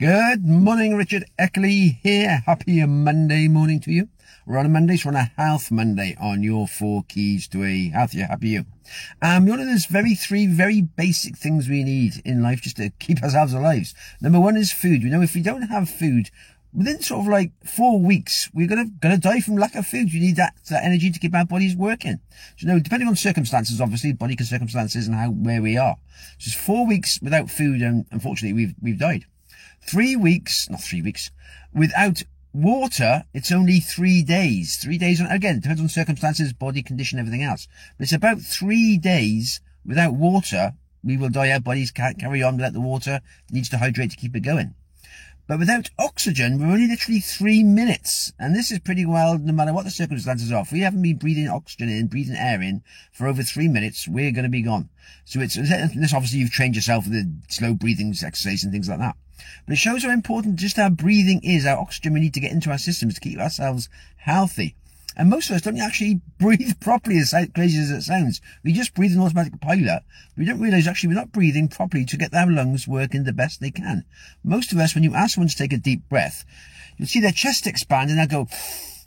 Good morning, Richard Eckley here. Happy Monday morning to you. We're on a Monday, so on a health Monday on your four keys to a healthier, happy you. Um, one of those very three very basic things we need in life just to keep ourselves alive. Number one is food. You know if we don't have food, within sort of like four weeks, we're gonna gonna die from lack of food. You need that, that energy to keep our bodies working. So, you know, depending on circumstances, obviously, body circumstances and how where we are. So, it's four weeks without food, and unfortunately, we've we've died. Three weeks, not three weeks, without water, it's only three days. Three days, on, again, depends on circumstances, body condition, everything else. But it's about three days without water. We will die. Our bodies can't carry on without the water. It needs to hydrate to keep it going. But without oxygen, we're only literally three minutes. And this is pretty well, no matter what the circumstances are. If we haven't been breathing oxygen in, breathing air in for over three minutes, we're going to be gone. So it's, this obviously you've trained yourself with the slow breathing exercise and things like that. But it shows how important just our breathing is, our oxygen we need to get into our systems to keep ourselves healthy. And most of us don't actually breathe properly, as crazy as it sounds. We just breathe an automatic pilot. We don't realize actually we're not breathing properly to get our lungs working the best they can. Most of us, when you ask someone to take a deep breath, you'll see their chest expand and they'll go,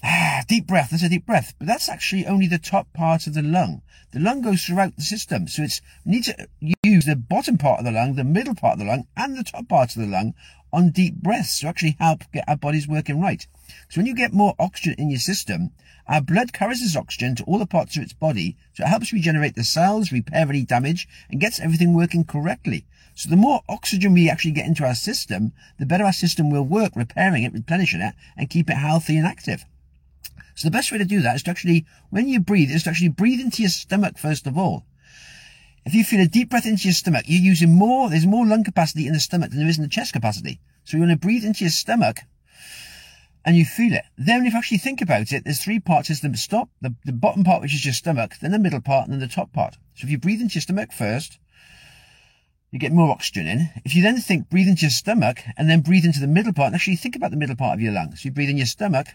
ah, deep breath, that's a deep breath. But that's actually only the top part of the lung. The lung goes throughout the system. So it's, need to use the bottom part of the lung, the middle part of the lung, and the top part of the lung on deep breaths to actually help get our bodies working right. So when you get more oxygen in your system, our blood carries this oxygen to all the parts of its body, so it helps regenerate the cells, repair any damage, and gets everything working correctly. So the more oxygen we actually get into our system, the better our system will work, repairing it, replenishing it, and keep it healthy and active. So the best way to do that is to actually, when you breathe, is to actually breathe into your stomach first of all. If you feel a deep breath into your stomach, you're using more, there's more lung capacity in the stomach than there is in the chest capacity. So you want to breathe into your stomach and you feel it. Then if you actually think about it, there's three parts. There's the stop, the, the bottom part, which is your stomach, then the middle part, and then the top part. So if you breathe into your stomach first, you get more oxygen in. If you then think, breathe into your stomach, and then breathe into the middle part, and actually think about the middle part of your lungs. You breathe in your stomach,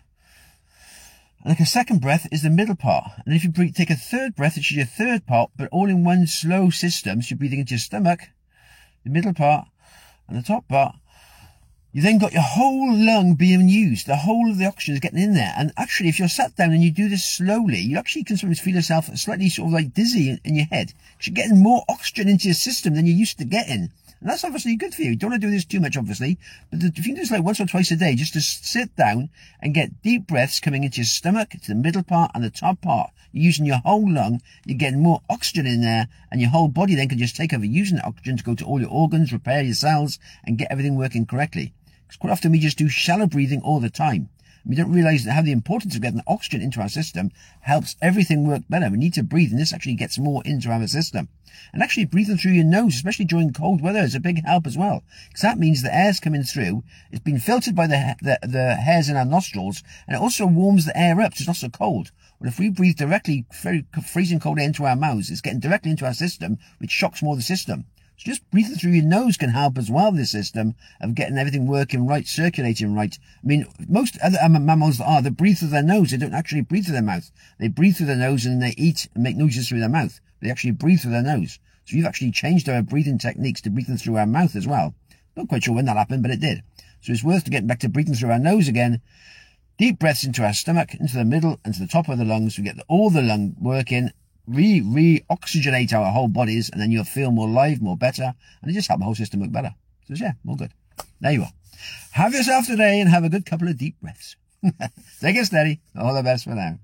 like a second breath is the middle part. And if you breathe, take a third breath, it should be your third part, but all in one slow system. So you're breathing into your stomach, the middle part, and the top part. You then got your whole lung being used. The whole of the oxygen is getting in there. And actually, if you're sat down and you do this slowly, you actually can sometimes feel yourself slightly sort of like dizzy in, in your head. You're getting more oxygen into your system than you're used to getting. And that's obviously good for you. You don't want to do this too much, obviously. But if you do this like once or twice a day, just to sit down and get deep breaths coming into your stomach, to the middle part and the top part. You're using your whole lung. You're getting more oxygen in there and your whole body then can just take over using that oxygen to go to all your organs, repair your cells and get everything working correctly. Because quite often we just do shallow breathing all the time. We don't realize how the importance of getting oxygen into our system helps everything work better. We need to breathe, and this actually gets more into our system. And actually breathing through your nose, especially during cold weather, is a big help as well. Because that means the air's coming through, it's been filtered by the, the, the hairs in our nostrils, and it also warms the air up so it's not so cold. Well, if we breathe directly, very freezing cold air into our mouths, it's getting directly into our system, which shocks more the system. Just breathing through your nose can help as well, this system of getting everything working right, circulating right. I mean, most other mammals are, they breathe through their nose. They don't actually breathe through their mouth. They breathe through their nose and they eat and make noises through their mouth. They actually breathe through their nose. So you've actually changed our breathing techniques to breathing through our mouth as well. Not quite sure when that happened, but it did. So it's worth to getting back to breathing through our nose again. Deep breaths into our stomach, into the middle, into the top of the lungs. We get all the lung working re re-oxygenate our whole bodies and then you'll feel more live, more better, and it just help the whole system work better. So yeah, all good. There you are. Have yourself today and have a good couple of deep breaths. Take it steady. All the best for now.